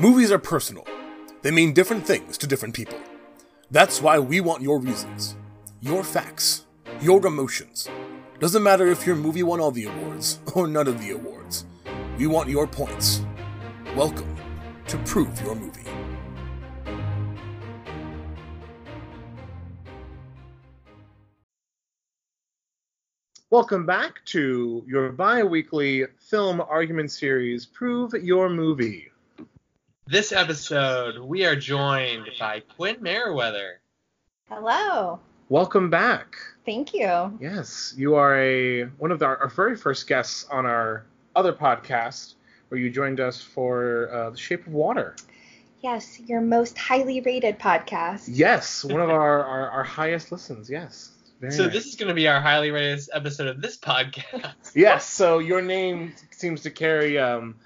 Movies are personal. They mean different things to different people. That's why we want your reasons, your facts, your emotions. Doesn't matter if your movie won all the awards or none of the awards. We want your points. Welcome to Prove Your Movie. Welcome back to your bi weekly film argument series, Prove Your Movie. This episode, we are joined by Quinn Merriweather. Hello. Welcome back. Thank you. Yes, you are a one of our, our very first guests on our other podcast, where you joined us for uh, The Shape of Water. Yes, your most highly rated podcast. Yes, one of our, our, our highest listens. Yes. Very So nice. this is going to be our highly rated episode of this podcast. Yes, so your name seems to carry um,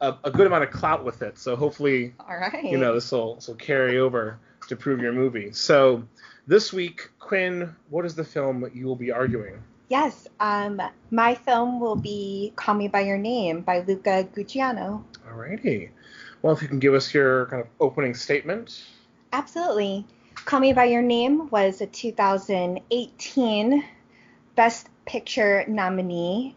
a, a good amount of clout with it. So hopefully, All right. you know, this will this will carry over to prove your movie. So this week, Quinn, what is the film you will be arguing? Yes. Um, my film will be Call Me by Your Name by Luca Gucciano. Alrighty. Well, if you can give us your kind of opening statement. Absolutely. Call Me by Your Name was a 2018 Best Picture nominee.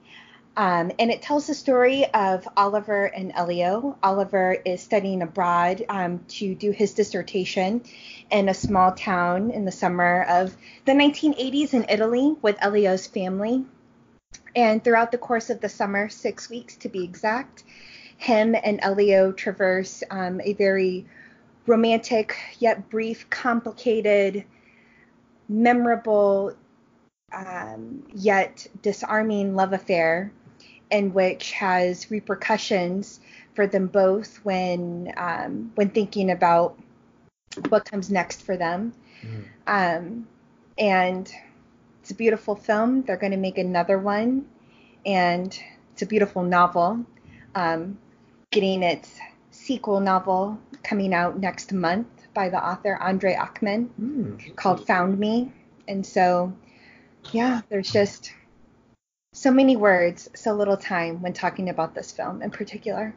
Um, and it tells the story of Oliver and Elio. Oliver is studying abroad um, to do his dissertation in a small town in the summer of the 1980s in Italy with Elio's family. And throughout the course of the summer, six weeks to be exact, him and Elio traverse um, a very romantic yet brief, complicated, memorable, um, yet disarming love affair, in which has repercussions for them both when um, when thinking about what comes next for them. Um, and it's a beautiful film. They're going to make another one, and it's a beautiful novel. Um, getting its sequel novel coming out next month by the author Andre Aciman Hmm. called Found Me. And so, yeah, there's just so many words, so little time when talking about this film in particular.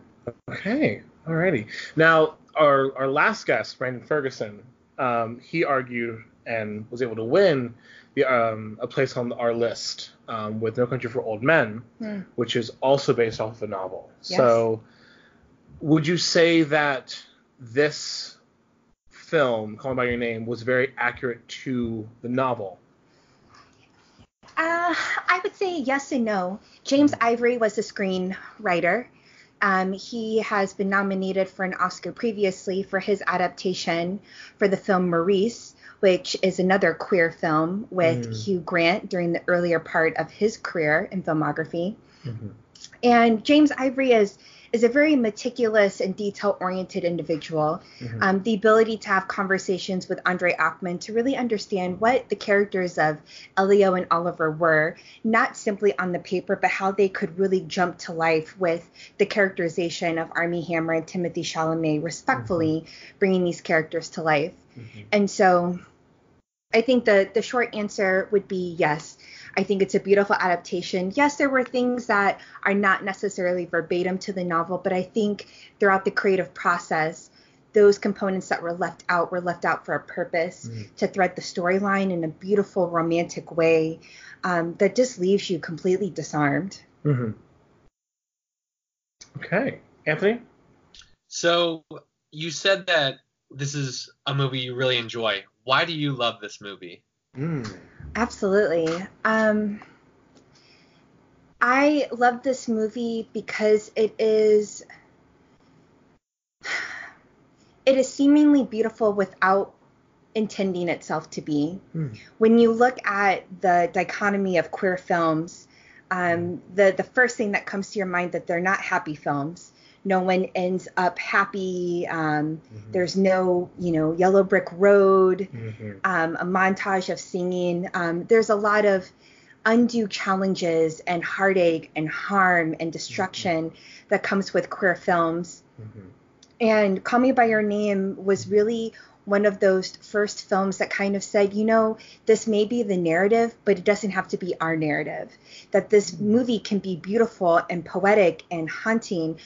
Okay. Alrighty. Now, our our last guest, Brandon Ferguson, um, he argued and was able to win the um, a place on our list um, with No Country for Old Men, Hmm. which is also based off of a novel. Yes. So, would you say that this film, Call Me by Your Name, was very accurate to the novel? Would say yes and no. James Ivory was a screenwriter. Um, he has been nominated for an Oscar previously for his adaptation for the film Maurice, which is another queer film with Mm. Hugh Grant during the earlier part of his career in filmography. Mm-hmm. And James Ivory is is a very meticulous and detail oriented individual. Mhm. Um, the ability to have conversations with Andre Aciman to really understand what the characters of Elio and Oliver were, not simply on the paper, but how they could really jump to life with the characterization of Armie Hammer and Timothy Chalamet, respectfully bringing these characters to life. Mhm. And so I think the the short answer would be yes. I think it's a beautiful adaptation. Yes, there were things that are not necessarily verbatim to the novel, but I think throughout the creative process, those components that were left out were left out for a purpose Mm. to thread the storyline in a beautiful, romantic way um, that just leaves you completely disarmed. hmm Okay, Anthony. So you said that this is a movie you really enjoy. Why do you love this movie? Mm. Absolutely. Um, I love this movie because it is it is seemingly beautiful without intending itself to be. Mm. When you look at the dichotomy of queer films, um, the the first thing that comes to your mind that they're not happy films. No one ends up happy. Um, Mhm. There's no, you know, yellow brick road Mhm. um, a montage of singing. Um, there's a lot of undue challenges and heartache and harm and destruction that comes with queer films. Mhm. And Call Me by Your Name was really one of those first films that kind of said, you know, this may be the narrative, but it doesn't have to be our narrative. That this movie can be beautiful and poetic and haunting,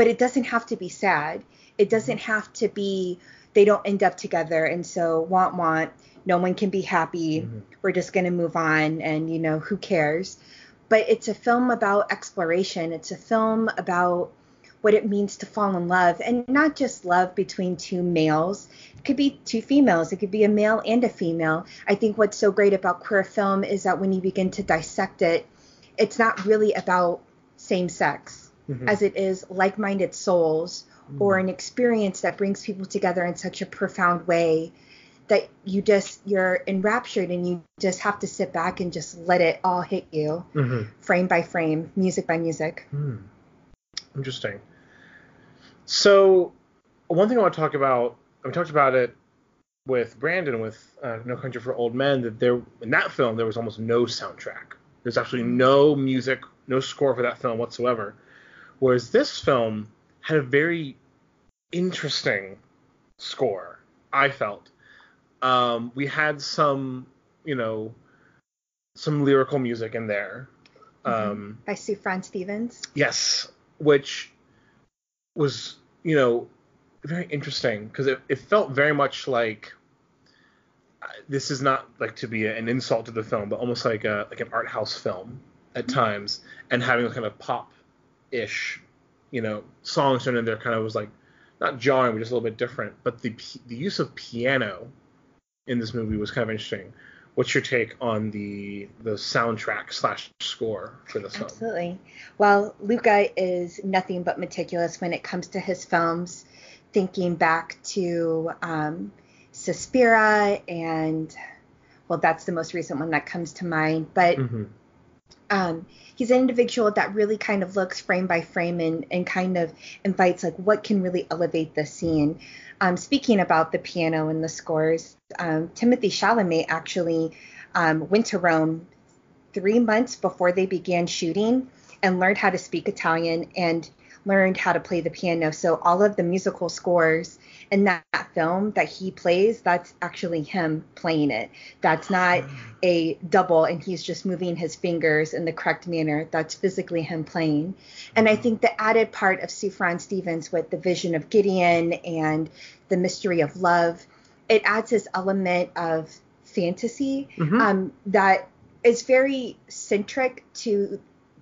but it doesn't have to be sad. It doesn't have to be they don't end up together and so want want no one can be happy. Mhm. We're just going to move on and you know who cares. But it's a film about exploration. It's a film about what it means to fall in love and not just love between two males. It could be two females. It could be a male and a female. I think what's so great about queer film is that when you begin to dissect it, it's not really about same sex Mhm. as it is like minded souls or an experience that brings people together in such a profound way that you just you're enraptured and you just have to sit back and just let it all hit you Mhm. frame by frame music by music Hmm. Interesting. So, one thing I want to talk about, we talked about it with Brandon with uh, No Country for Old Men, that there in that film there was almost no soundtrack. There's actually no music, no score for that film whatsoever. Whereas this film had a very interesting score. I felt. Um, we had some, you know, some lyrical music in there. Um, by sue Fran stevens Yes, which was you know very interesting because it, it felt very much like uh, this is not like to be an insult to the film, but almost like a like an art house film at times, and having a kind of pop ish, you know, songs thrown in there kind of was like not jarring, but just a little bit different. But the the use of piano in this movie was kind of interesting. What's your take on the the soundtrack slash score for this film? Absolutely. Well, Luca is nothing but meticulous when it comes to his films. Thinking back to um, Suspiria, and well, that's the most recent one that comes to mind. But Mhm. Um, he's an individual that really kind of looks frame by frame and, and kind of invites like what can really elevate the scene. Um, speaking about the piano and the scores, um, Timothy Chalamet actually um, went to Rome three months before they began shooting and learned how to speak Italian and learned how to play the piano. So all of the musical scores in that, film that he plays, that's actually him playing it. That's not a double and he's just moving his fingers in the correct manner. That's physically him playing. And I think the added part of Sufjan Stevens with the vision of Gideon and the mystery of love, it adds this element of fantasy Mhm. um, that is very centric to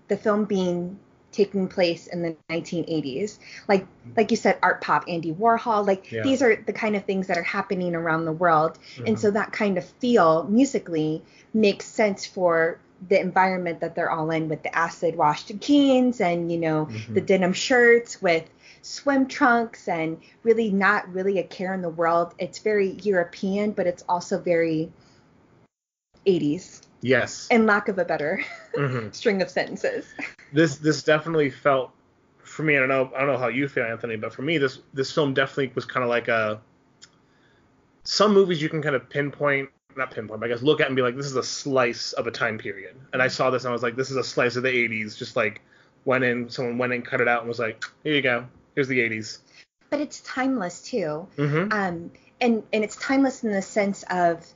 the film being taking place in the 1980s like like you said art pop andy warhol like Yeah. these are the kind of things that are happening around the world and Mhm. so that kind of feel musically makes sense for the environment that they're all in with the acid washed jeans and you know Mhm. the denim shirts with swim trunks and really not really a care in the world it's very european but it's also very 80s Yes. And lack of a better Mhm. string of sentences This this definitely felt for me. I don't know. I don't know how you feel, Anthony, but for me, this this film definitely was kind of like a. Some movies you can kind of pinpoint, not pinpoint, but I guess look at and be like, this is a slice of a time period. And I saw this and I was like, this is a slice of the 80s. Just like went in, someone went in, cut it out, and was like, here you go. Here's the 80s. but it's timeless too Mm-hmm. um, and and it's timeless in the sense of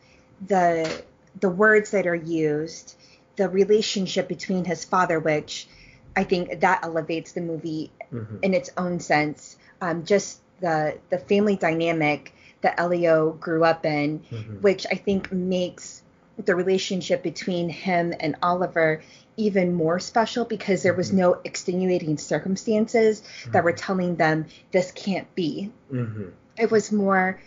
the the words that are used, the relationship between his father, which I think that elevates the movie mm-hmm. in its own sense. Um, just the the family dynamic that Elio grew up in, Mm-hmm. which I think makes the relationship between him and Oliver even more special because there was Mhm. no extenuating circumstances that were telling them this can't be Mm-hmm. it was more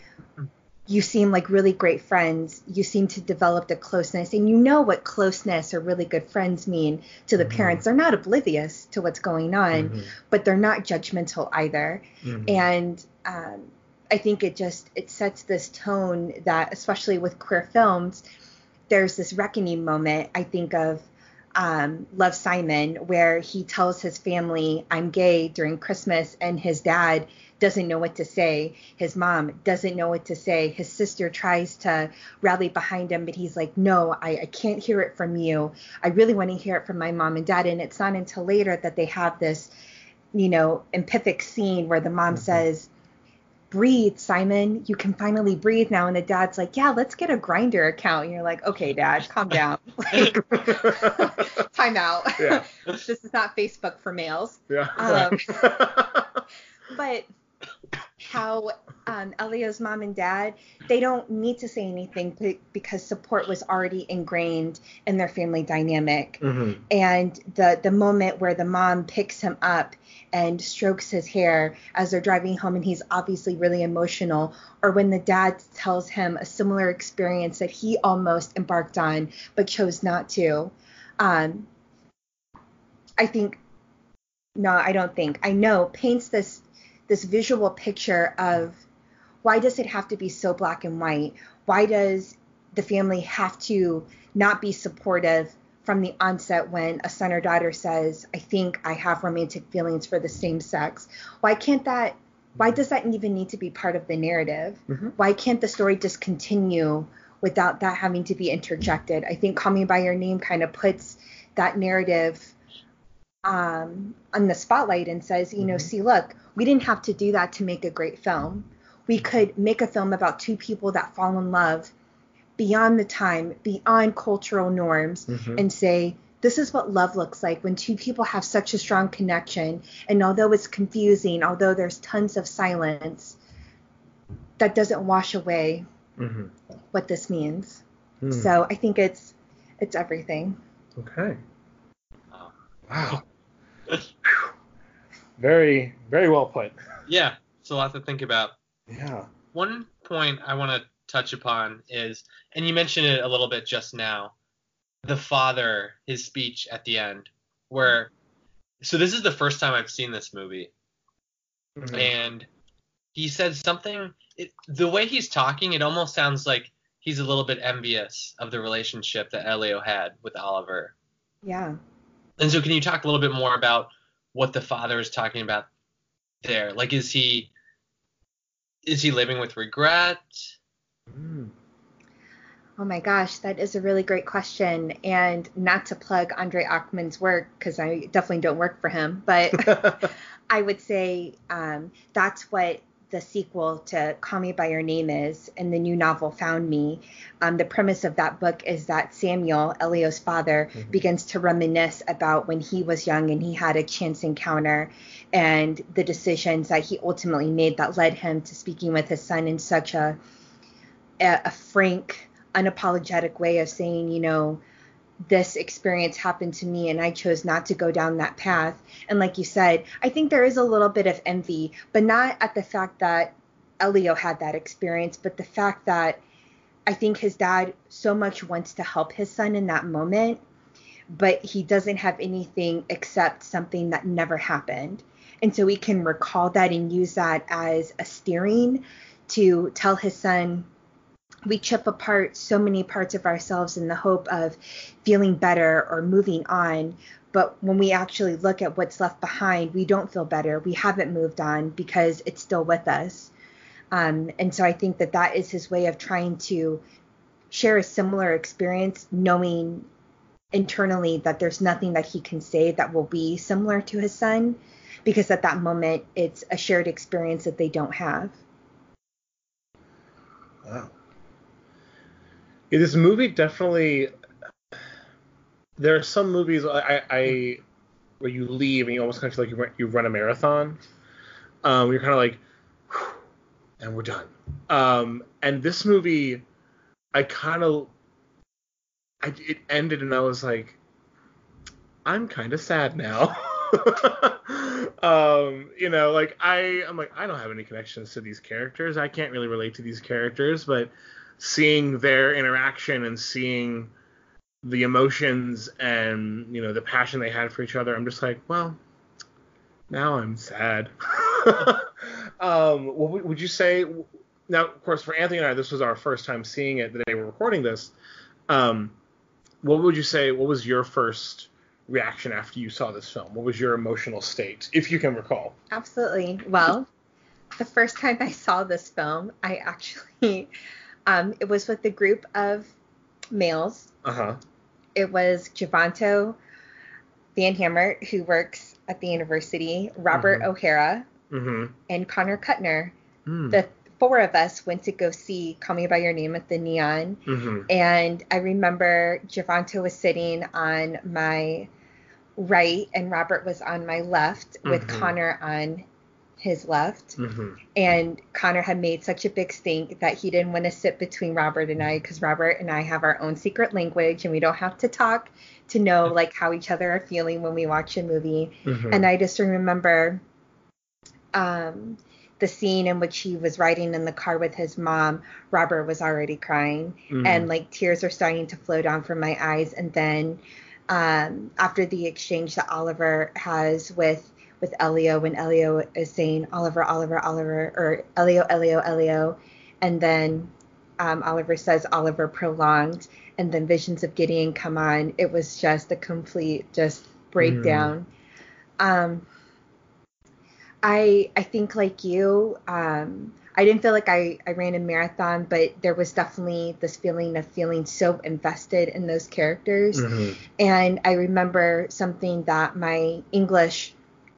you seem like really great friends you seem to develop the closeness and you know what closeness or really good friends mean to the Mhm. parents they're not oblivious to what's going on Mm-hmm. but they're not judgmental either and um, i think it just it sets this tone that especially with queer films there's this reckoning moment i think of um, love simon where he tells his family i'm gay during christmas and his dad doesn't know what to say. His mom doesn't know what to say. His sister tries to rally behind him but he's like no i, I can't hear it from you. I really want to hear it from my mom and dad. And it's not until later that they have this you know empathic scene where the mom Mhm. says breathe simon. You can finally breathe now. And the dad's like yeah let's get a Grindr account. And you're like okay dad calm down. Like time out. Yeah. this is not facebook for males. Yeah. Um, but how um, Elio's mom and dad, they don't need to say anything because support was already ingrained in their family dynamic. Mm-hmm. And the the moment where the mom picks him up and strokes his hair as they're driving home, and he's obviously really emotional, or when the dad tells him a similar experience that he almost embarked on but chose not to. Um, I think, no, I don't think, I know, paints this this visual picture of why does it have to be so black and white? Why does the family have to not be supportive from the onset when a son or daughter says, I think I have romantic feelings for the same sex? Why can't that, why does that even need to be part of the narrative? Mhm. Why can't the story just continue without that having to be interjected? I think Call Me By Your Name kind of puts that narrative um, on the spotlight and says, you know, Mhm. see, look, we didn't have to do that to make a great film. We could make a film about two people that fall in love beyond the time, beyond cultural norms, Mhm. and say, this is what love looks like when two people have such a strong connection. And although it's confusing, although there's tons of silence, that doesn't wash away Mhm. what this means. Hmm. So I think it's it's everything. Okay. Wow. Wow. Whew. very, very well put. Yeah, it's a lot to think about. Yeah. One point I want to touch upon is, and you mentioned it a little bit just now, the father, his speech at the end, where, so this is the first time I've seen this movie, Mhm. and he said something. It, the way he's talking, it almost sounds like he's a little bit envious of the relationship that Elio had with Oliver. Yeah. And so, can you talk a little bit more about what the father is talking about there? Like, is he is he living with regret? Mm. Oh my gosh, that is a really great question. And not to plug Andre Aciman's work, because I definitely don't work for him, but I would say um, that's what the sequel to Call Me By Your Name is, and the new novel Found Me. Um, the premise of that book is that Samuel, Elio's father, Mhm. begins to reminisce about when he was young and he had a chance encounter and the decisions that he ultimately made that led him to speaking with his son in such a a, a frank, unapologetic way of saying, you know, this experience happened to me and I chose not to go down that path. And like you said, I think there is a little bit of envy, but not at the fact that Elio had that experience, but the fact that I think his dad so much wants to help his son in that moment, but he doesn't have anything except something that never happened. And so he can recall that and use that as a steering to tell his son, we chip apart so many parts of ourselves in the hope of feeling better or moving on. But when we actually look at what's left behind, we don't feel better. We haven't moved on because it's still with us. Um, and so I think that that is his way of trying to share a similar experience, knowing internally that there's nothing that he can say that will be similar to his son, because at that moment it's a shared experience that they don't have. Wow. Yeah, this movie definitely. There are some movies I, I, where you leave and you almost kind of feel like you run, you run a marathon. Um, you're kind of like, and we're done. Um, and this movie, I kind of, it ended and I was like, I'm kind of sad now. um, you know, like I, I'm like I don't have any connections to these characters. I can't really relate to these characters, but seeing their interaction and seeing the emotions and you know the passion they had for each other, I'm just like, well, now I'm sad. um, would- would you say? Now, of course, for Anthony and I, this was our first time seeing it the day we're recording this. Um, what would you say? What was your first reaction after you saw this film? What was your emotional state, if you can recall? Absolutely. Well, the first time I saw this film, I actually, um, it was with a group of males. Uh huh. It was Javanto Van Hammer, who works at the university, Robert Mhm. O'Hara, Mm-hmm. and Connor Kuttner. Mm. The four of us went to go see Call Me By Your Name at the Neon. mm-hmm. And I remember Javanto was sitting on my right and Robert was on my left with Mhm. Connor on his left. Mm-hmm. And Connor had made such a big stink that he didn't want to sit between Robert and I because Robert and I have our own secret language and we don't have to talk to know like how each other are feeling when we watch a movie. Mm-hmm. And I just remember um, the scene in which he was riding in the car with his mom. Robert was already crying, Mhm. and like tears are starting to flow down from my eyes. And then um, after the exchange that Oliver has with with Elio, when Elio is saying Oliver, Oliver, Oliver, or Elio, Elio, Elio, and then um, Oliver says Oliver prolonged, and then visions of Gideon come on. It was just a complete just breakdown. Um, I I think like you, um, I didn't feel like I, I ran a marathon, but there was definitely this feeling of feeling so invested in those characters. Mhm. And I remember something that my English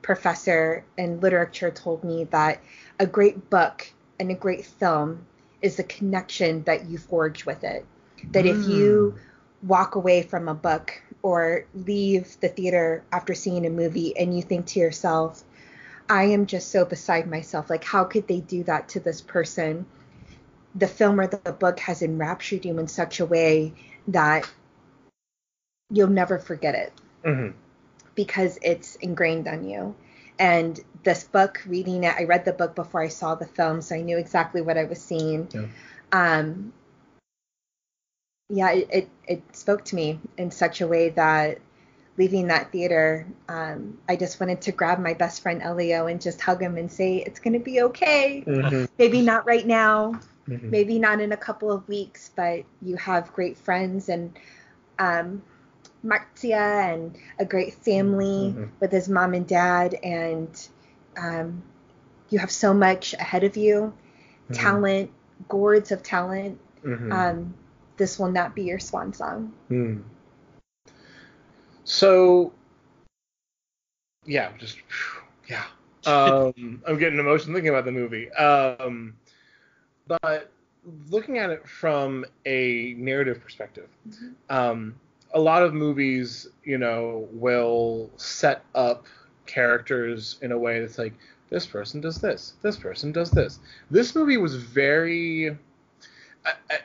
professor in literature told me that a great book and a great film is the connection that you forge with it. That if you walk away from a book or leave the theater after seeing a movie and you think to yourself, I am just so beside myself. Like, how could they do that to this person? The film or the book has enraptured you in such a way that you'll never forget it Mhm. Because it's ingrained on you. And this book, reading it, I read the book before I saw the film, so I knew exactly what I was seeing. Yeah. Um, yeah, it, it, it spoke to me in such a way that leaving that theater, um, I just wanted to grab my best friend Elio and just hug him and say, it's going to be okay. Mhm. Maybe not right now, Mhm. maybe not in a couple of weeks, but you have great friends and um, Marzia and a great family Mhm. with his mom and dad, and um, you have so much ahead of you Mhm. talent, gourds of talent. Mhm. Um, this will not be your swan song. Hmm. So, yeah, just yeah. Um, I'm getting emotional thinking about the movie. Um, but looking at it from a narrative perspective, um, a lot of movies, you know, will set up characters in a way that's like this person does this, this person does this. This movie was very. I, I,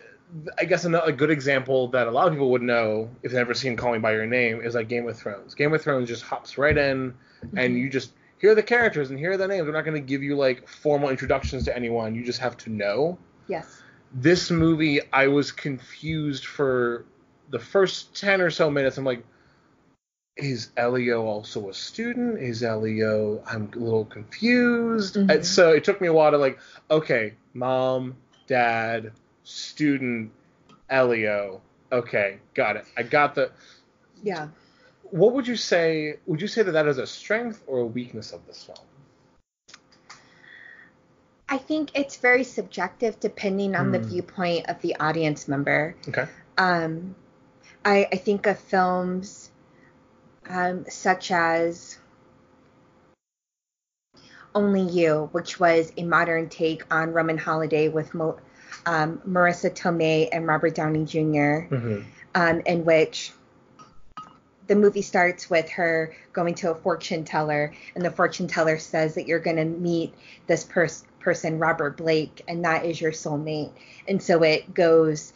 I guess another a good example that a lot of people would know if they've never seen Call Me by Your Name is like Game of Thrones. Game of Thrones just hops right in, and you just hear the characters and hear the names. They're not going to give you like formal introductions to anyone. You just have to know. Yes. This movie, I was confused for the first ten or so minutes. I'm like, is Elio also a student? Is Elio? I'm a little confused. Mhm. And so it took me a while to like, okay, mom, dad, student, Elio. Okay, got it. I got the. Yeah. What would you say? Would you say that that is a strength or a weakness of this film? I think it's very subjective depending on the Hmm. viewpoint of the audience member. Okay. Um, I, I think of films um, such as Only You, which was a modern take on Roman Holiday with Mo, um, Marisa Tomei and Robert Downey Jr., Mm-hmm. um, in which the movie starts with her going to a fortune teller, and the fortune teller says that you're going to meet this pers- person, Robert Blake, and that is your soulmate. And so it goes,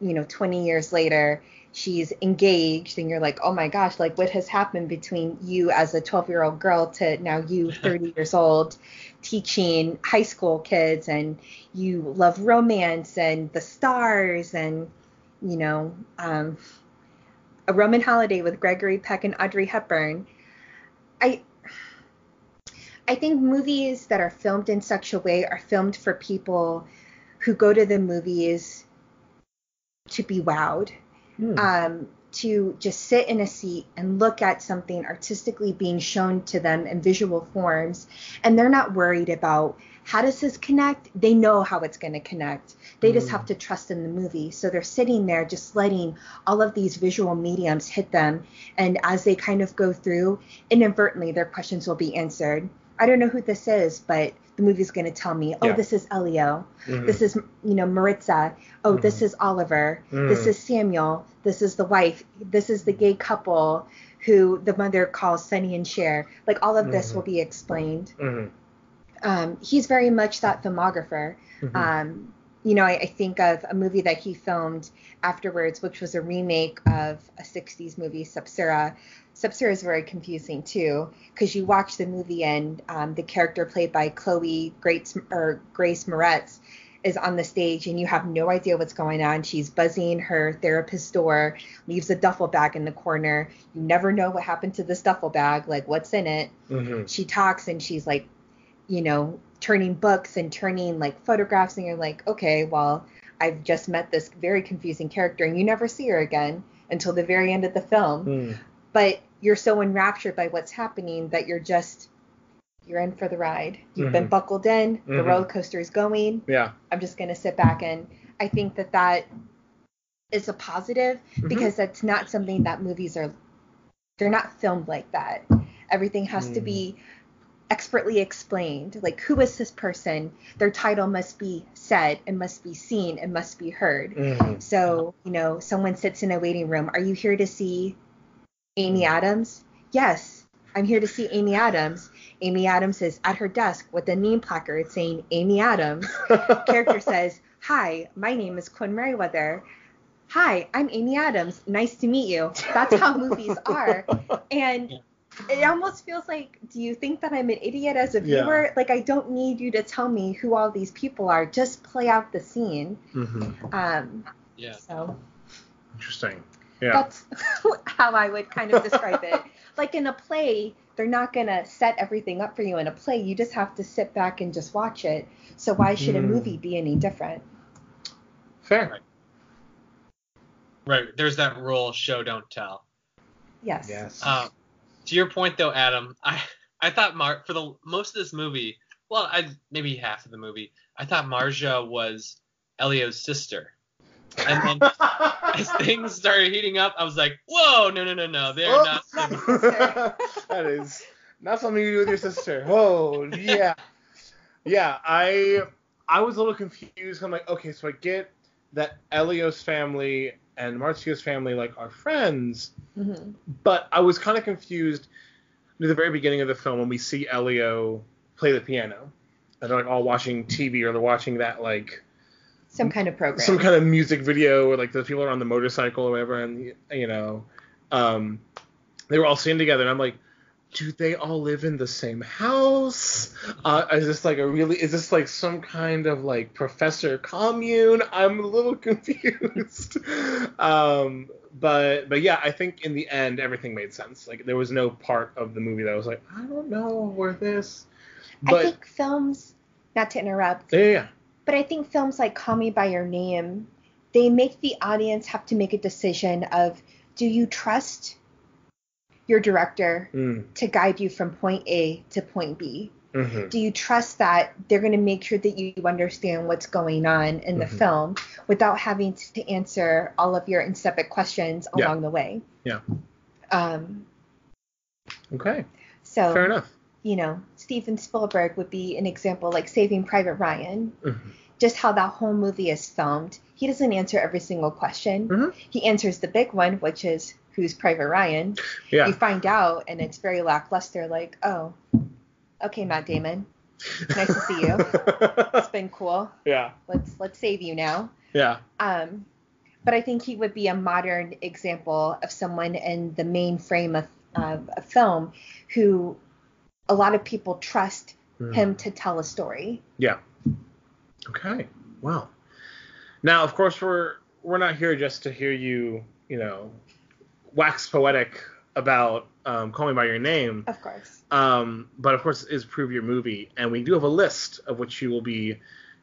you know, 20 years later, she's engaged, and you're like, oh my gosh, like what has happened between you as a 12 year old girl to now you, 30 years old, teaching high school kids, and you love romance and the stars, and you know, um, a Roman holiday with Gregory Peck and Audrey Hepburn. I I think movies that are filmed in such a way are filmed for people who go to the movies to be wowed, Hmm. um, to just sit in a seat and look at something artistically being shown to them in visual forms, and they're not worried about how does this connect. They know how it's going to connect. They just Mm. have to trust in the movie. So they're sitting there just letting all of these visual mediums hit them, and as they kind of go through, inadvertently their questions will be answered. I don't know who this is, but the movie's going to tell me, oh, Yeah. this is Elio. Mhm. This is, you know, Maritza. Oh, this is Oliver. This Mm. is Samuel. This is the wife. This is the gay couple who the mother calls Sonny and Cher. Like all of this Mhm. will be explained. Mhm. um, he's very much that filmographer. Mhm. Um, you know, I, I think of a movie that he filmed afterwards, which was a remake of a 60s movie, Suspiria. Suspiria is very confusing too, because you watch the movie and um, the character played by Chloe Grace, or Grace Moretz is on the stage and you have no idea what's going on. She's buzzing her therapist's door, leaves a duffel bag in the corner. You never know what happened to this duffel bag, like what's in it Mhm. she talks and she's like, you know, turning books and turning like photographs, and you're like, okay, well, I've just met this very confusing character, and you never see her again until the very end of the film. Mm. But you're so enraptured by what's happening that you're just you're in for the ride. You've been Mhm. buckled in. The Mhm. roller coaster is going. Yeah. I'm just gonna sit back and I think that that is a positive Mhm. because that's not something that movies are they're not filmed like that everything has to Mm. be expertly explained like who is this person their title must be said and must be seen and must be heard Mhm. so you know someone sits in a waiting room are you here to see amy adams yes i'm here to see amy adams amy adams is at her desk with a name placard saying amy adams character says, Hi, my name is Quinn Merriweather. Hi, I'm Amy Adams. Nice to meet you. That's how movies are. And it almost feels like, do you think that I'm an idiot as a Yeah. viewer? Like, I don't need you to tell me who all these people are. Just play out the scene. Mhm. Um, Yeah. so Interesting. Yeah. that's how I would kind of describe it. Like in a play, they're not going to set everything up for you in a play. You just have to sit back and just watch it. So why should a Mm. movie be any different? Fair. Right. There's that rule: show don't tell. Yes. Yes. Um, to your point though, Adam, I I thought Mar for the most of this movie, well, I maybe half of the movie, I thought Marja was Elio's sister. And then as things started heating up, I was like, whoa, no, no, no, no, they're Oh. not. Not your sister. that is not something you do with your sister. Whoa, yeah, yeah. I I was a little confused. I'm like, okay, so I get that Elio's family and Marcio's family like are friends, Mhm. but I was kind of confused near the very beginning of the film when we see Elio play the piano, and they're like all watching TV or they're watching that like Some kind of program. some kind of music video or like the people are on the motorcycle or whatever, and you know, um, they were all sitting together, and I'm like, do they all live in the same house? Uh, is this like a really? Is this like some kind of like professor commune? I'm a little confused. um, but but yeah, I think in the end everything made sense. Like there was no part of the movie that was like, I don't know where this. I think films, not to interrupt, yeah, yeah. but I think films like Call Me by Your Name, they make the audience have to make a decision of do you trust your director Mm, to guide you from point A to point B? hmm Do you trust that they're going to make sure that you understand what's going on in the Mhm. film without having to answer all of your insipid questions Yeah. along the way? Yeah. Um, Okay, so fair enough. you know, Steven Spielberg would be an example like Saving Private Ryan. Mhm. Just how that whole movie is filmed. He doesn't answer every single question. Mhm. He answers the big one, which is who's Private Ryan. Yeah. You find out, and it's very lackluster. Like, oh, okay, Matt Damon, nice to see you. It's been cool. yeah. Let's let's save you now. Yeah. Um, but I think he would be a modern example of someone in the main frame of, of a film who a lot of people trust Mm. him to tell a story. Yeah. Okay. Well. Now, of course, we're we're not here just to hear you, you know, wax poetic about um, "Call Me by Your Name," Of course. um, but of course, is prove your movie, and we do have a list of which you will be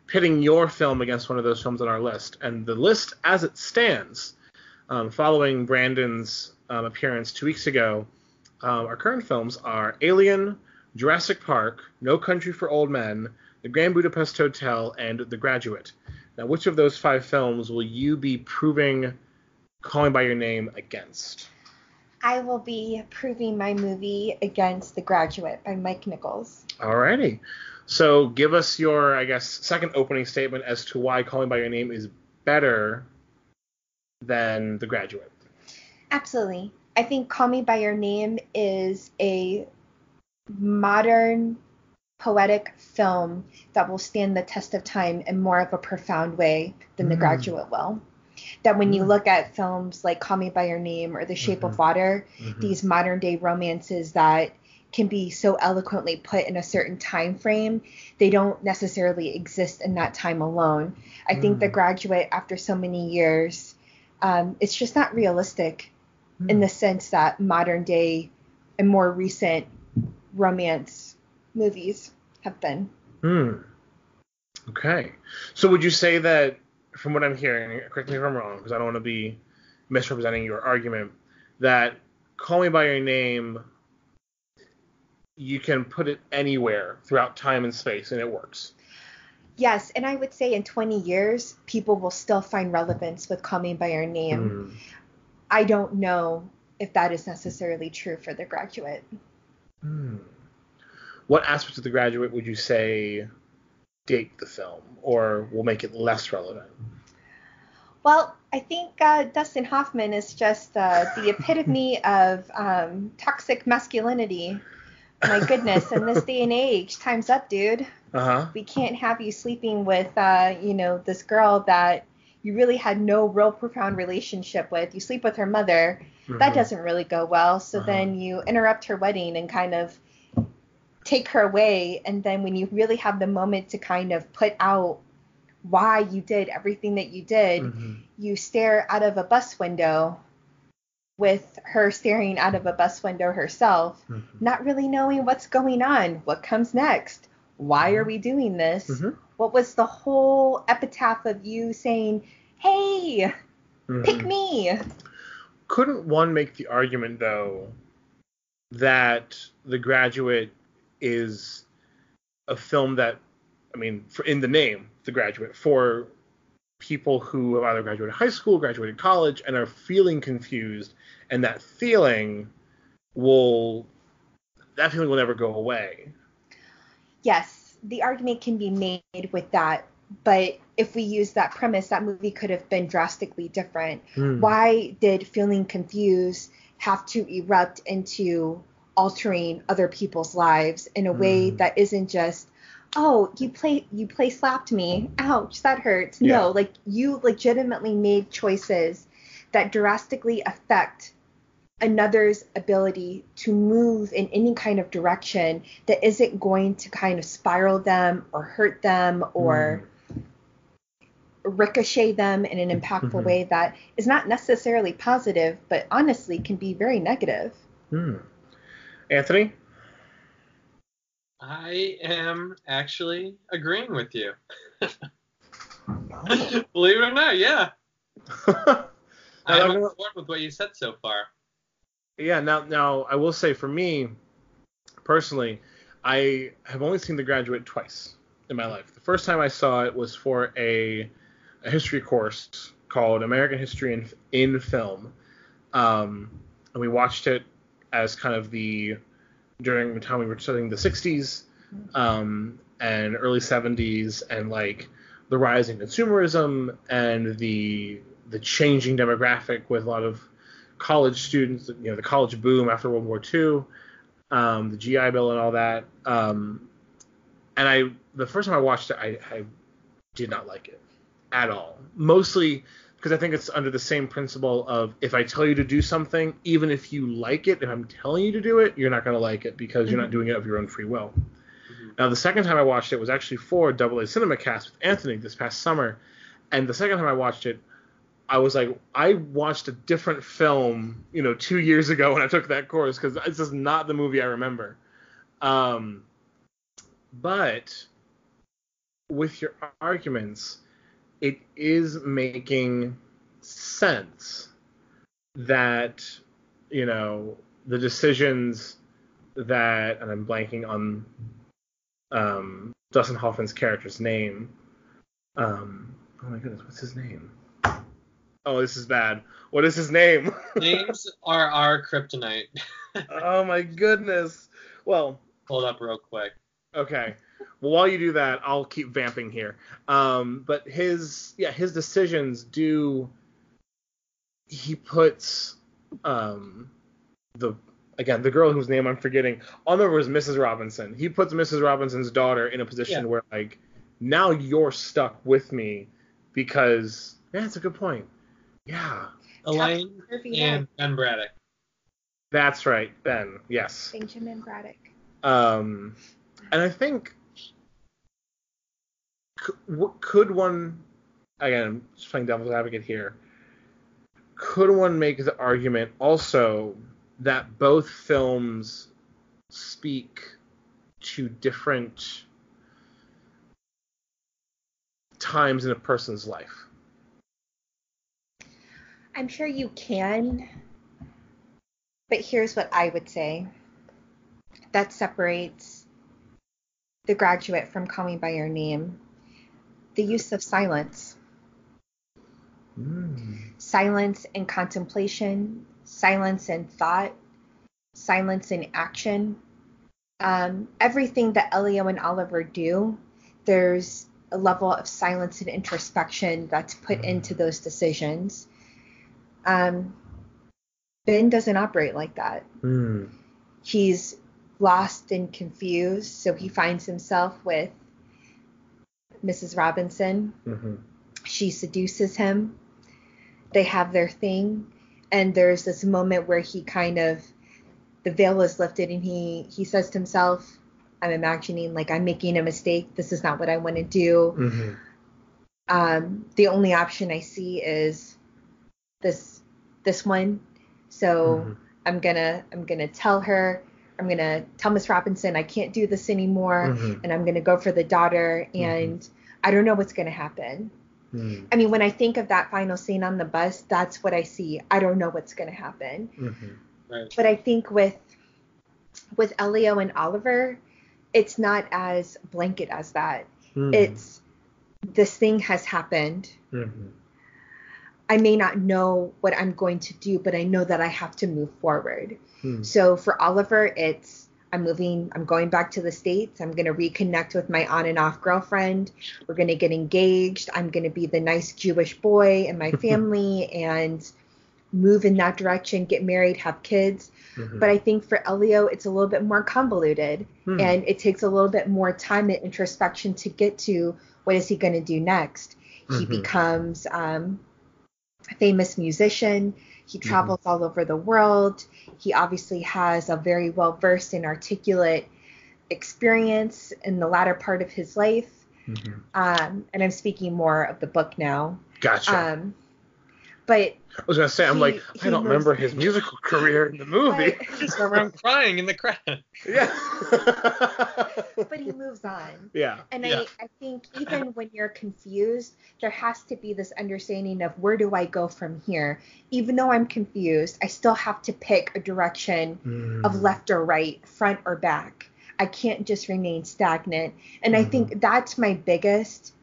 pitting your film against one of those films on our list, and the list as it stands, um, following Brandon's um, appearance two weeks ago, um, our current films are Alien, Jurassic Park, No Country for Old Men, The Grand Budapest Hotel, and The Graduate. Now, which of those five films will you be proving Calling by Your Name against? I will be proving my movie against The Graduate by Mike Nichols. Alrighty. So give us your, I guess, second opening statement as to why Calling by Your Name is better than The Graduate. Absolutely. I think Call Me by Your Name is a modern poetic film that will stand the test of time in more of a profound way than The Mm. Graduate will. That when you Mm. look at films like Call Me by Your Name or The Shape Mhm. of Water, Mhm. these modern day romances that can be so eloquently put in a certain time frame, they don't necessarily exist in that time alone. I think The Mm. Graduate, after so many years, um, it's just not realistic in Mm. the sense that modern day and more recent romance movies have been. Hmm. Okay. So would you say that, from what I'm hearing, correct me if I'm wrong, because I don't want to be misrepresenting your argument, that Call Me by Your Name, you can put it anywhere throughout time and space, and it works. Yes, and I would say in 20 years, people will still find relevance with Call Me by Your Name. Hmm. I don't know if that is necessarily true for The Graduate. Hmm. What aspects of The Graduate would you say date the film, or will make it less relevant? Well, I think uh, Dustin Hoffman is just uh, the epitome of um, toxic masculinity. My goodness, in this day and age, time's up, dude. Uh huh. We can't have you sleeping with, uh, you know, this girl that you really had no real profound relationship with. You sleep with her mother. That doesn't really go well. So Uh-huh. then you interrupt her wedding and kind of take her away. And then when you really have the moment to kind of put out why you did everything that you did, hmm you stare out of a bus window with her staring out of a bus window herself, hmm not really knowing what's going on, what comes next, why are we doing this? Mhm. What was the whole epitaph of you saying, hey, pick Mhm. me? couldn't one make the argument though that The Graduate is a film that I mean for in the name The Graduate for people who have either graduated high school, graduated college and are feeling confused and that feeling will that feeling will never go away. Yes, the argument can be made with that. But if we use that premise, that movie could have been drastically different. Hmm. why did feeling confused have to erupt into altering other people's lives in a way Mm. that isn't just oh you play you play slapped me ouch that hurts Yeah. no like you legitimately made choices that drastically affect another's ability to move in any kind of direction that isn't going to kind of spiral them or hurt them or ricochet them in an impactful Mhm. way that is not necessarily positive, but honestly can be very negative. Hmm. Anthony? I am actually agreeing with you. Believe it or not, yeah. I'm on board with what you said so far. Yeah, now now I will say for me personally, I have only seen The Graduate twice in my life. The first time I saw it was for a, a history course called American History in, in Film, um, and we watched it as kind of the during the time we were studying the 60s um, and early 70s and like the rise in consumerism and the the changing demographic with a lot of college students, you know, the college boom after World War II, um, the GI Bill and all that. Um, and I, the first time I watched it, I, I did not like it at all. Mostly because I think it's under the same principle of if I tell you to do something, even if you like it, if I'm telling you to do it, you're not going to like it because you're not Mhm. doing it of your own free will. Mhm. Now, the second time I watched it was actually for Double A Cinema Cast with Anthony this past summer, and the second time I watched it, I was like, I watched a different film, you know, two years ago when I took that course because this is not the movie I remember. Um, but with your arguments, it is making sense that you know the decisions that, and I'm blanking on um, Dustin Hoffman's character's name. Um, oh my goodness, what's his name? Oh, this is bad. What is his name? Names are our kryptonite. oh my goodness. Well, Hold up real quick. okay. Well, while you do that, I'll keep vamping here. Um, but his, yeah, his decisions do. He puts um, the again the girl whose name I'm forgetting. All I remember was Mrs. Robinson. He puts Mrs. Robinson's daughter in a position Yeah. where like now you're stuck with me because yeah, that's a good point. Yeah, Elaine and Ben Braddock. that's right, Ben. Yes. Benjamin Braddock. Um, and I think could, one again I'm just playing devil's advocate here. Could one make the argument also that both films speak to different times in a person's life? I'm sure you can, but here's what I would say that separates the graduate from Call Me By Your Name the use of silence. Silence and contemplation, silence and thought, silence and action. Um, everything that Elio and Oliver do, there's a level of silence and introspection that's put into those decisions. Um, ben doesn't operate like that. Hmm. He's lost and confused, so he finds himself with Mrs. Robinson. Mm-hmm. She seduces him. They have their thing, and there's this moment where he kind of the veil is lifted, and he he says to himself, "I'm imagining like I'm making a mistake. This is not what I want to do." Mm-hmm. um, the only option I see is this this one. So Mhm. I'm gonna I'm gonna tell her I'm gonna tell Miss Robinson I can't do this anymore, Mhm. and I'm gonna go for the daughter. And I don't know what's gonna happen. Mm-hmm. I mean, when I think of that final scene on the bus, that's what I see. I don't know what's gonna happen. Mm-hmm. Right. But I think with with Elio and Oliver, it's not as blanket as that. Mm-hmm. It's this thing has happened. Mm-hmm. I may not know what I'm going to do, but I know that I have to move forward. Hmm. So for Oliver, it's I'm moving, I'm going back to the States. I'm going to reconnect with my on and off girlfriend. We're going to get engaged. I'm going to be the nice Jewish boy in my family and move in that direction, get married, have kids. Mhm. But I think for Elio, it's a little bit more convoluted Hmm. and it takes a little bit more time and introspection to get to what is he going to do next. He Mhm. becomes um, famous musician. He Mm-hmm. travels all over the world. He obviously has a very well versed and articulate experience in the latter part of his life. Mhm. Um, and I'm speaking more of the book now. Gotcha. Um, but I was gonna say, I'm he- like, I don't moves- remember his musical career in the movie. but, Just remember I'm crying in the crowd. yeah. but he moves on. yeah. And Yeah. I, I think even when you're confused, there has to be this understanding of where do I go from here? Even though I'm confused, I still have to pick a direction Mm. of left or right, front or back. I can't just remain stagnant. And I think that's my biggest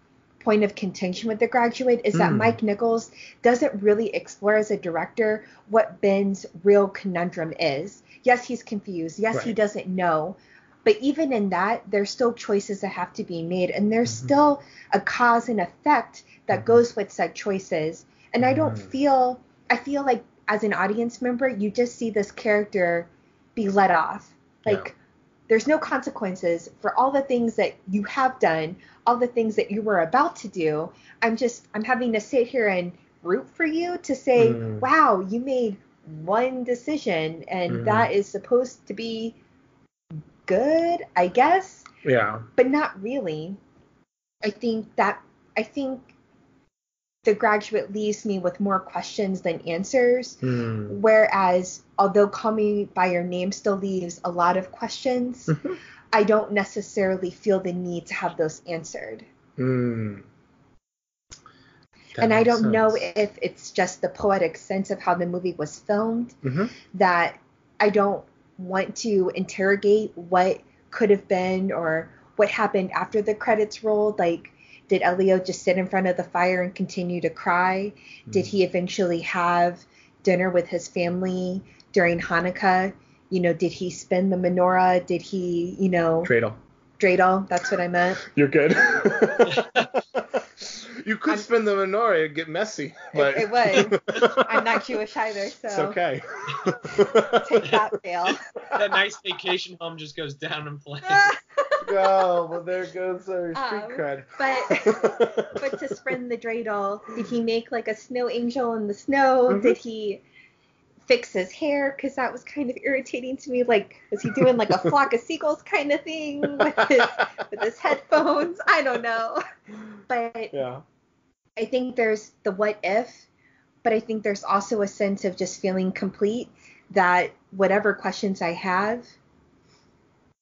point of contention with The Graduate is that Mm. Mike Nichols doesn't really explore as a director what Ben's real conundrum is. Yes, he's confused. Yes, he doesn't know. But even in that, there's still choices that have to be made, and there's Mhm. still a cause and effect that Mhm. goes with said choices. And I don't Mhm. feel, I feel like as an audience member, you just see this character be let off. Like, Yeah. There's no consequences for all the things that you have done, all the things that you were about to do. I'm just, I'm having to sit here and root for you to say, Mm. wow, you made one decision, and Mhm. that is supposed to be good, I guess, Yeah. but not really. I think that, I think the graduate leaves me with more questions than answers. Mm. Whereas, although Call Me By Your Name still leaves a lot of questions, Mhm. I don't necessarily feel the need to have those answered. Mm. And I don't know if it's just the poetic sense of how the movie was filmed Mhm. that I don't want to interrogate what could have been or what happened after the credits rolled. Like, did Elio just sit in front of the fire and continue to cry? Did hmm. he eventually have dinner with his family during Hanukkah? You know, did he spin the menorah? Did he, you know, Dreidel. dreidel? That's what I meant. You're good. You could I'm- spin the menorah and get messy, but it would. I'm not Jewish either, so It's okay. take that fail. that nice vacation home just goes down in flames. Oh, well, there goes our street Um, cred. but but to spin the dreidel, did he make like a snow angel in the snow? Mhm. Did he fix his hair? Because that was kind of irritating to me. Like, was he doing like a flock of seagulls kind of thing with his with his headphones? I don't know. But yeah. I think there's the what if, but I think there's also a sense of just feeling complete that whatever questions I have,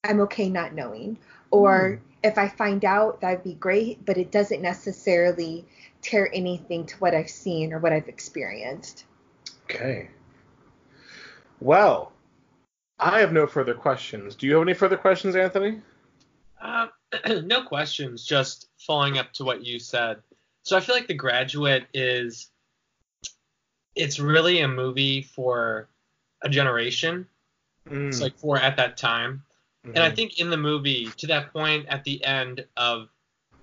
I'm okay not knowing. Or if I find out, that'd be great, but it doesn't necessarily tear anything to what I've seen or what I've experienced. Okay. Well, I have no further questions. Do you have any further questions, Anthony? Uh, no questions, just following up to what you said. So I feel like The Graduate is it's really a movie for a generation. It's like for at that time. And I think in the movie, to that point at the end of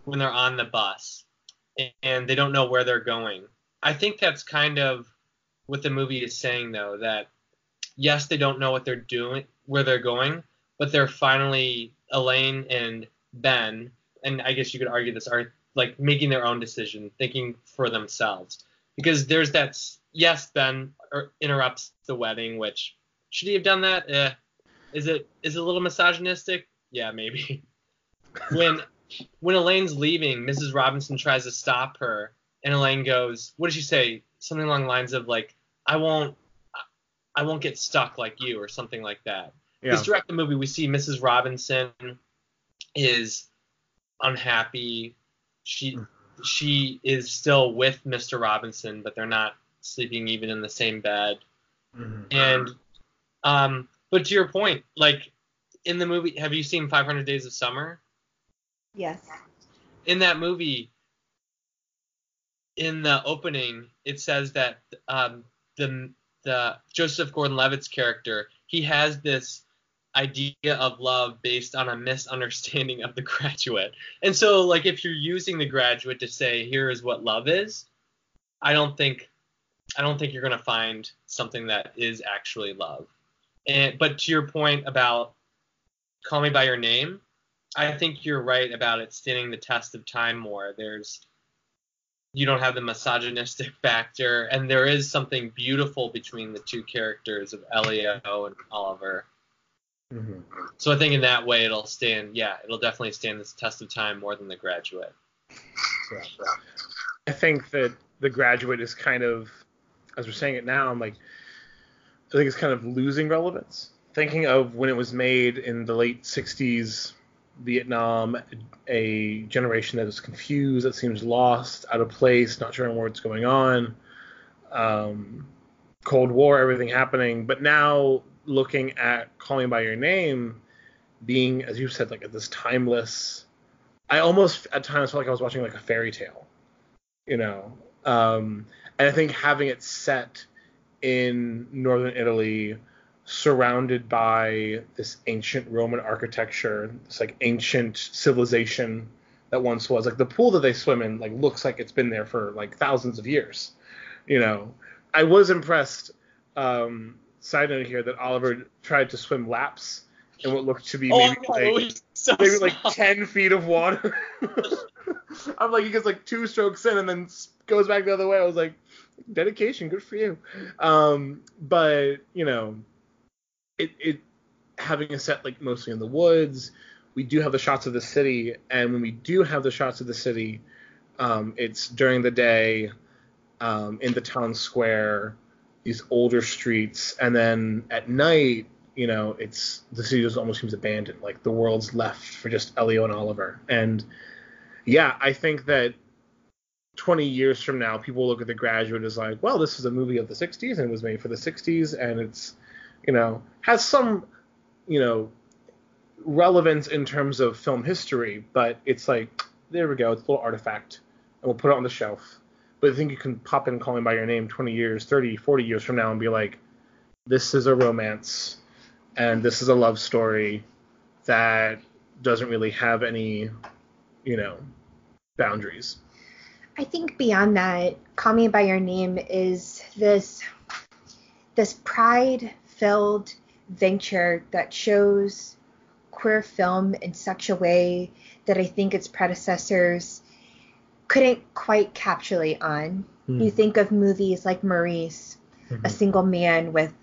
when they're on the bus and they don't know where they're going, I think that's kind of what the movie is saying, though, that yes, they don't know what they're doing, where they're going, but they're finally, Elaine and Ben, and I guess you could argue this, are like making their own decision, thinking for themselves. Because there's that, yes, Ben er, interrupts the wedding, which should he have done that? Eh. Is it is it a little misogynistic? Yeah, maybe. when when Elaine's leaving, Mrs. Robinson tries to stop her, and Elaine goes, "What did she say? Something along the lines of like, I won't, I won't get stuck like you, or something like that." yeah. Because throughout the movie, we see Mrs. Robinson is unhappy. She she is still with Mr. Robinson, but they're not sleeping even in the same bed. Mhm. And um, but to your point, like in the movie, have you seen 500 Days of Summer? Yes. In that movie, in the opening, it says that um, the the Joseph Gordon-Levitt's character he has this idea of love based on a misunderstanding of the graduate. And so like if you're using the graduate to say here is what love is, I don't think I don't think you're going to find something that is actually love. And but to your point about call me by your name, I think you're right about it standing the test of time more. There's you don't have the misogynistic factor, and there is something beautiful between the two characters of Elio and Oliver. Mhm. So I think in that way it'll stand. Yeah, it'll definitely stand this test of time more than The Graduate. I think that the graduate is kind of, as we're saying it now, I'm like, I think it's kind of losing relevance. Thinking of when it was made in the late 60s, Vietnam, a generation that is confused, that seems lost, out of place, not sure what's going on. Um, Cold War, everything happening. But now looking at Call Me by Your Name being, as you said, like at this timeless. I almost at times felt like I was watching like a fairy tale you know. Um, and I think having it set in northern Italy, surrounded by this ancient Roman architecture, this like ancient civilization that once was like the pool that they swim in, like looks like it's been there for like thousands of years. You know, I was impressed. Um, side note here that Oliver tried to swim laps in what looked to be maybe like so maybe like 10 feet of water. I'm like, he gets like two strokes in and then goes back the other way. I was like, dedication, good for you. Um, but, you know, it, it having a set like mostly in the woods, we do have the shots of the city. And when we do have the shots of the city, um, it's during the day um, in the town square, these older streets. And then at night, you know, it's the city just almost seems abandoned. Like the world's left for just Elio and Oliver. And yeah, I think that 20 years from now, people look at The Graduate as like, well, this is a movie of the 60s and it was made for the 60s and it's, you know, has some, you know, relevance in terms of film history, but it's like, there we go, it's a little artifact and we'll put it on the shelf. But I think you can pop in Call Me By Your Name 20 years, 30, 40 years from now and be like, this is a romance and this is a love story that doesn't really have any, you know, boundaries. I think beyond that, Call Me by Your Name is this this pride-filled venture that shows queer film in such a way that I think its predecessors couldn't quite capitulate on. Hmm. You think of movies like Maurice, Mhm. A Single Man with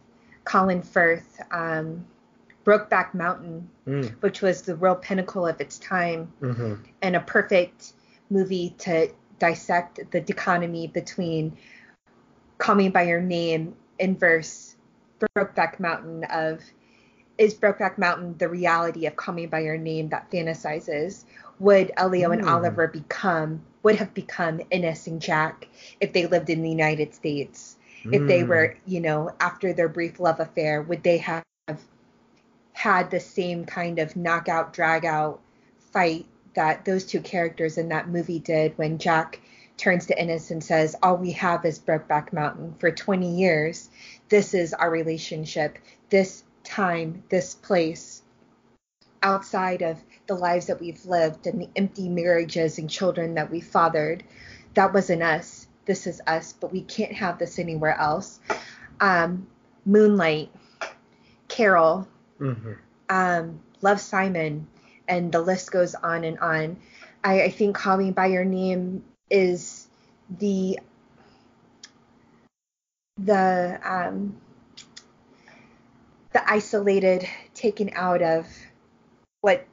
Colin Firth, um, Brokeback Mountain, Mm, which was the real pinnacle of its time mhm. and a perfect movie to dissect the dichotomy between Call Me by Your Name inverse Brokeback Mountain of is Brokeback Mountain the reality of Call Me by Your Name that fantasizes? Would Elio and Hmm. Oliver become would have become Ennis and Jack if they lived in the United States? If they Mm. were, you know, after their brief love affair, would they have had the same kind of knockout drag out fight that those two characters in that movie did when Jack turns to Ennis and says, All we have is Brokeback Mountain. For 20 years, this is our relationship, this time, this place, outside of the lives that we've lived and the empty marriages and children that we fathered. That wasn't us. This is us, but we can't have this anywhere else. Um, Moonlight, Carol, Mhm. um, Love Simon, and the list goes on and on. I, I think Call Me by Your Name is the the um, the isolated, taken out of what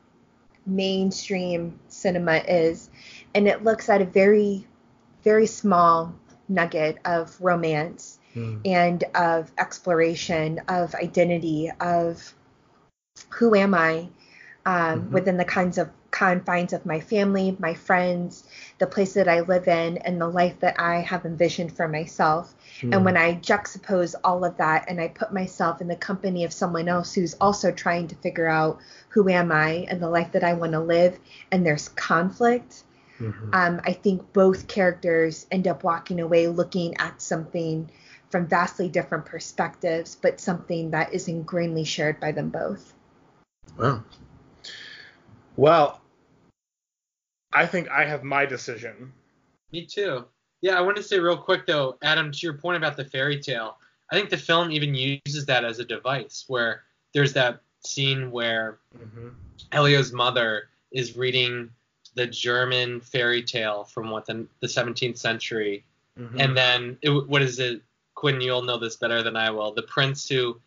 mainstream cinema is, and it looks at a very very small nugget of romance Mm. and of exploration, of identity, of who am I um, Mhm. within the kinds of confines of my family, my friends, the place that I live in, and the life that I have envisioned for myself. Mm. And when I juxtapose all of that and I put myself in the company of someone else who's also trying to figure out who am I and the life that I want to live, and there's conflict, Mhm. um, I think both characters end up walking away looking at something from vastly different perspectives, but something that is ingrainedly shared by them both. Wow. Well, I think I have my decision. Me too. Yeah, I want to say real quick though, Adam, to your point about the fairy tale, I think the film even uses that as a device where there's that scene where Mm-hmm. Elio's mother is reading the German fairy tale from what the, the 17th century, Mm-hmm. and then it, what is it? Quinn, you'll know this better than I will. The prince who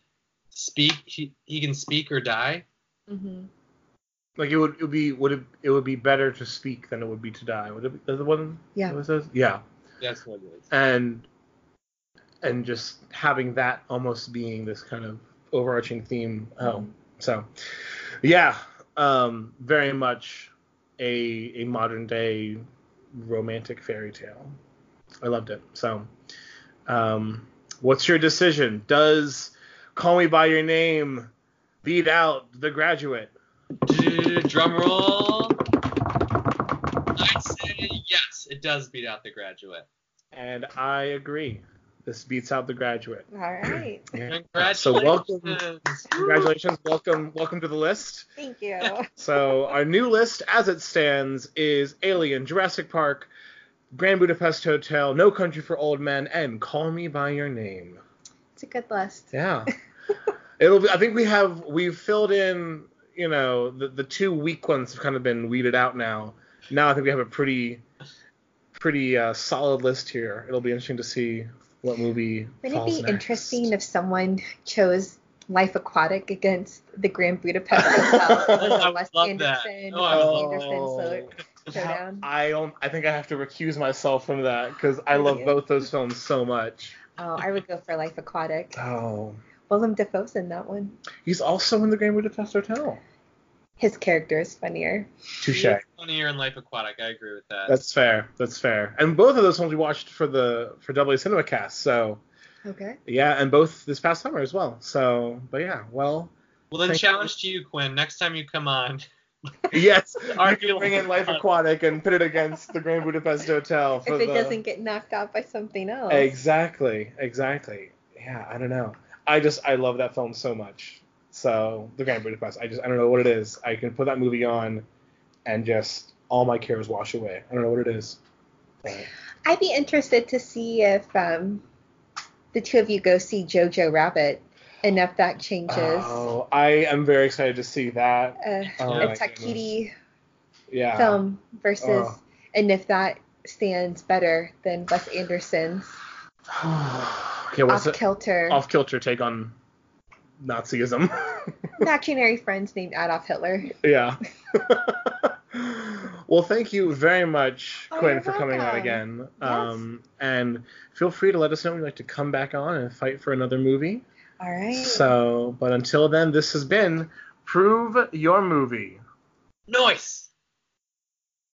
speak, he, he can speak or die. Mm-hmm. Like it would, it would be would it, it would be better to speak than it would be to die. Would it be the one? Yeah. What it says? Yeah. That's what it is. And and just having that almost being this kind of overarching theme. Oh, so yeah, um, very much a a modern day romantic fairy tale. I loved it. So, um, what's your decision? Does Call Me by Your Name beat out The Graduate? Drum roll. I'd say yes, it does beat out the graduate. And I agree. This beats out The Graduate. All right. Yeah. Congratulations. So welcome, congratulations, welcome, welcome to the list. Thank you. So our new list, as it stands, is Alien, Jurassic Park, Grand Budapest Hotel, No Country for Old Men, and Call Me by Your Name. It's a good list. Yeah. It'll be. I think we have we've filled in. You know, the the two weak ones have kind of been weeded out now. Now I think we have a pretty pretty uh, solid list here. It'll be interesting to see what movie Wouldn't it be next. interesting if someone chose Life Aquatic against the Grand Budapest Hotel? Oh, It was I a Wes would love that. Anderson, Oh, I Wes Anderson so, showdown. I don't. I think I have to recuse myself from that because I love both those films so much. Oh, I would go for Life Aquatic. Oh, Willem Dafoe's in that one. he's also in the Grand Budapest Hotel. His character is funnier. Touche. He Funnier in Life Aquatic. I agree with that. That's fair. That's fair. And both of those ones we watched for the for Double A Cinema Cast. So Okay. yeah, and both this past summer as well. So, but yeah, well, well, then Thank challenge to you, Quinn. Next time you come on, yes, you can bring in Life Aquatic. Aquatic and put it against the Grand Budapest Hotel for If it the doesn't get knocked out by something else. exactly, exactly. Yeah, I don't know. I just I love that film so much. So the Grand Budapest, I just I don't know what it is. I can put that movie on, and just all my cares wash away. I don't know what it is. But- I'd be interested to see if um, the two of you go see Jojo Rabbit and if that changes. Oh, I am very excited to see that. uh, Oh a Waititi Yeah. film versus, Oh. and if that stands better than Wes Anderson's okay, what's Off it? Kilter. Off kilter take on Nazism. Imaginary friends named Adolf Hitler. yeah. well, thank you very much, Oh, Quinn, for coming on again. Yes. Um, and feel free to let us know when you'd like to come back on and fight for another movie. All right. So, but until then, this has been Prove Your Movie. Noise.